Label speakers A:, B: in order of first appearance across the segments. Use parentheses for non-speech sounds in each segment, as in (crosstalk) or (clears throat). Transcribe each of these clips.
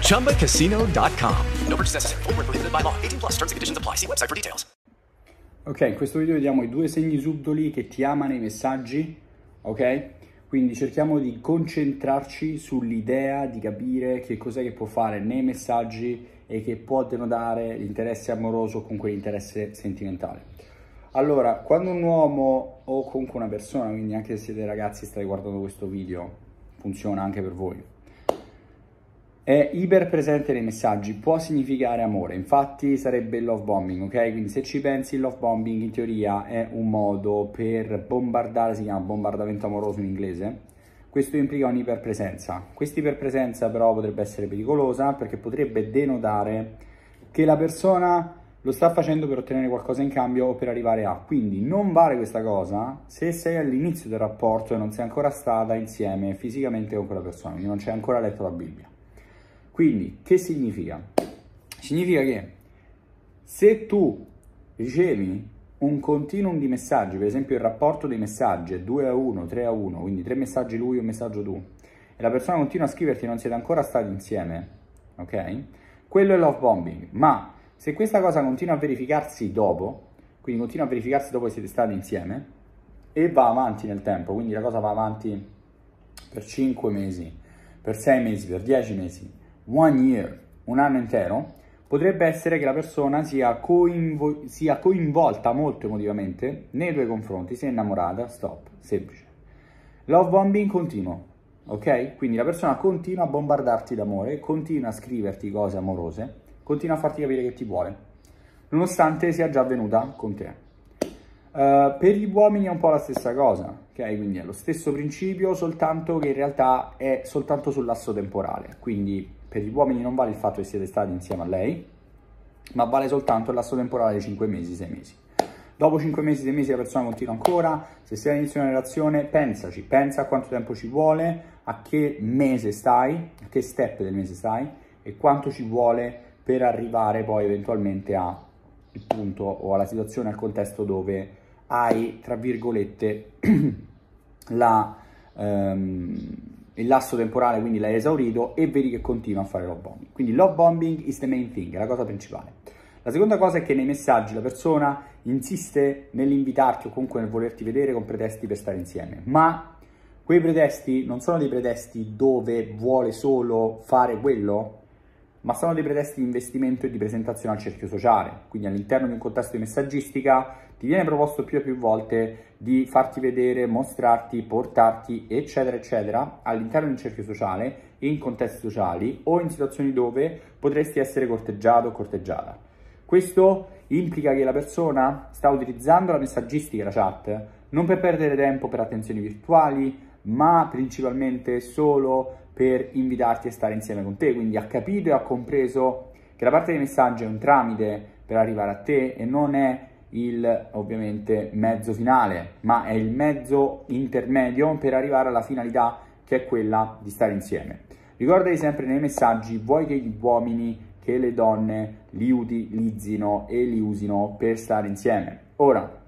A: ChumbaCasino.com.
B: No purchase necessary. Were prohibited by law. 18 plus. Terms and conditions apply. See website for details.
C: Ok, in questo video vediamo i due segni subdoli che ti ama nei messaggi, ok? Quindi cerchiamo di concentrarci sull'idea di capire che cos'è che può fare nei messaggi e che può denotare l'interesse amoroso o comunque l'interesse sentimentale. Allora, quando un uomo o comunque una persona, quindi anche se siete ragazzi e state guardando questo video, funziona anche per voi, è iperpresente nei messaggi, può significare amore, infatti sarebbe il love bombing, ok? Quindi se ci pensi il love bombing in teoria è un modo per bombardare, si chiama bombardamento amoroso in inglese, questo implica un'iperpresenza. Questa iperpresenza però potrebbe essere pericolosa perché potrebbe denotare che la persona lo sta facendo per ottenere qualcosa in cambio o per arrivare a. Quindi non vale questa cosa se sei all'inizio del rapporto e non sei ancora stata insieme fisicamente con quella persona, quindi non c'è ancora letto la Bibbia. Quindi, che significa? Significa che se tu ricevi un continuum di messaggi, per esempio il rapporto dei messaggi è 2 a 1, 3 a 1, quindi tre messaggi lui e un messaggio tu, e la persona continua a scriverti e non siete ancora stati insieme, ok? Quello è love bombing, ma se questa cosa continua a verificarsi dopo, quindi continua a verificarsi dopo che siete stati insieme, e va avanti nel tempo, quindi la cosa va avanti per 5 mesi, per 6 mesi, per 10 mesi, one year, un anno intero, potrebbe essere che la persona sia, coinvo- sia coinvolta molto emotivamente nei tuoi confronti, si è innamorata, stop, semplice. Love bombing continuo, ok? Quindi la persona continua a bombardarti d'amore, continua a scriverti cose amorose, continua a farti capire che ti vuole, nonostante sia già avvenuta con te. Uh, per gli uomini è un po' la stessa cosa, ok? Quindi è lo stesso principio, soltanto che in realtà è soltanto sul lasso temporale. Quindi per gli uomini non vale il fatto che siete stati insieme a lei, ma vale soltanto il lasso temporale di 5 mesi, 6 mesi. Dopo 5 mesi, 6 mesi la persona continua ancora, se sei all'inizio di una relazione pensaci, pensa a quanto tempo ci vuole, a che mese stai, a che step del mese stai e quanto ci vuole per arrivare poi eventualmente al punto o alla situazione, al contesto dove hai, tra virgolette, (clears throat) la, ehm, il lasso temporale, quindi l'hai esaurito e vedi che continua a fare love bombing. Quindi love bombing is the main thing, è la cosa principale. La seconda cosa è che nei messaggi la persona insiste nell'invitarti o comunque nel volerti vedere con pretesti per stare insieme, ma quei pretesti non sono dei pretesti dove vuole solo fare quello, ma sono dei pretesti di investimento e di presentazione al cerchio sociale. Quindi all'interno di un contesto di messaggistica ti viene proposto più e più volte di farti vedere, mostrarti, portarti, eccetera, eccetera, all'interno di un cerchio sociale, in contesti sociali o in situazioni dove potresti essere corteggiato o corteggiata. Questo implica che la persona sta utilizzando la messaggistica, la chat, non per perdere tempo per attenzioni virtuali, ma principalmente solo per invitarti a stare insieme con te. Quindi ha capito e ha compreso che la parte dei messaggi è un tramite per arrivare a te e non è il ovviamente mezzo finale, ma è il mezzo intermedio per arrivare alla finalità che è quella di stare insieme. Ricordati sempre nei messaggi, vuoi che gli uomini, che le donne li utilizzino e li usino per stare insieme. Ora,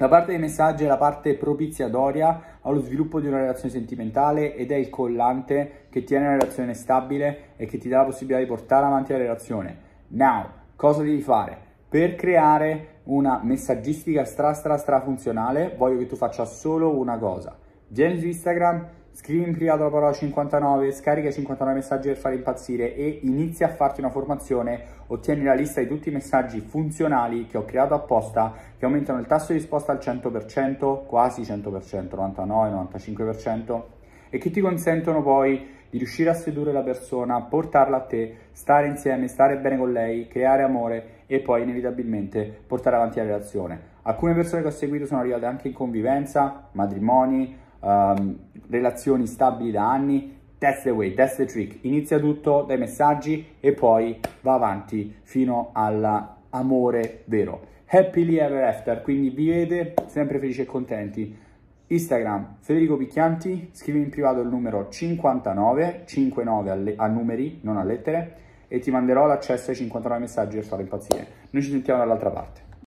C: la parte dei messaggi è la parte propiziatoria allo sviluppo di una relazione sentimentale ed è il collante che tiene la relazione stabile e che ti dà la possibilità di portare avanti la relazione. Now, cosa devi fare? Per creare una messaggistica stra stra stra funzionale, voglio che tu faccia solo una cosa. Vieni su Instagram, scrivi in privato la parola 59, scarica 59 messaggi per fare impazzire e inizia a farti una formazione, ottieni la lista di tutti i messaggi funzionali che ho creato apposta che aumentano il tasso di risposta al 100%, quasi 100%, 99-95% e che ti consentono poi di riuscire a sedurre la persona, portarla a te, stare insieme, stare bene con lei, creare amore e poi inevitabilmente portare avanti la relazione. Alcune persone che ho seguito sono arrivate anche in convivenza, matrimoni, um, relazioni stabili da anni. That's the way, that's the trick. Inizia tutto dai messaggi e poi va avanti fino all'amore vero. Happily ever after, quindi vivete sempre felici e contenti. Instagram Federico Picchianti, scrivi in privato il numero 59, 59 alle, a numeri, non a lettere, e ti manderò l'accesso ai 59 messaggi per fare impazzire. Noi ci sentiamo dall'altra parte.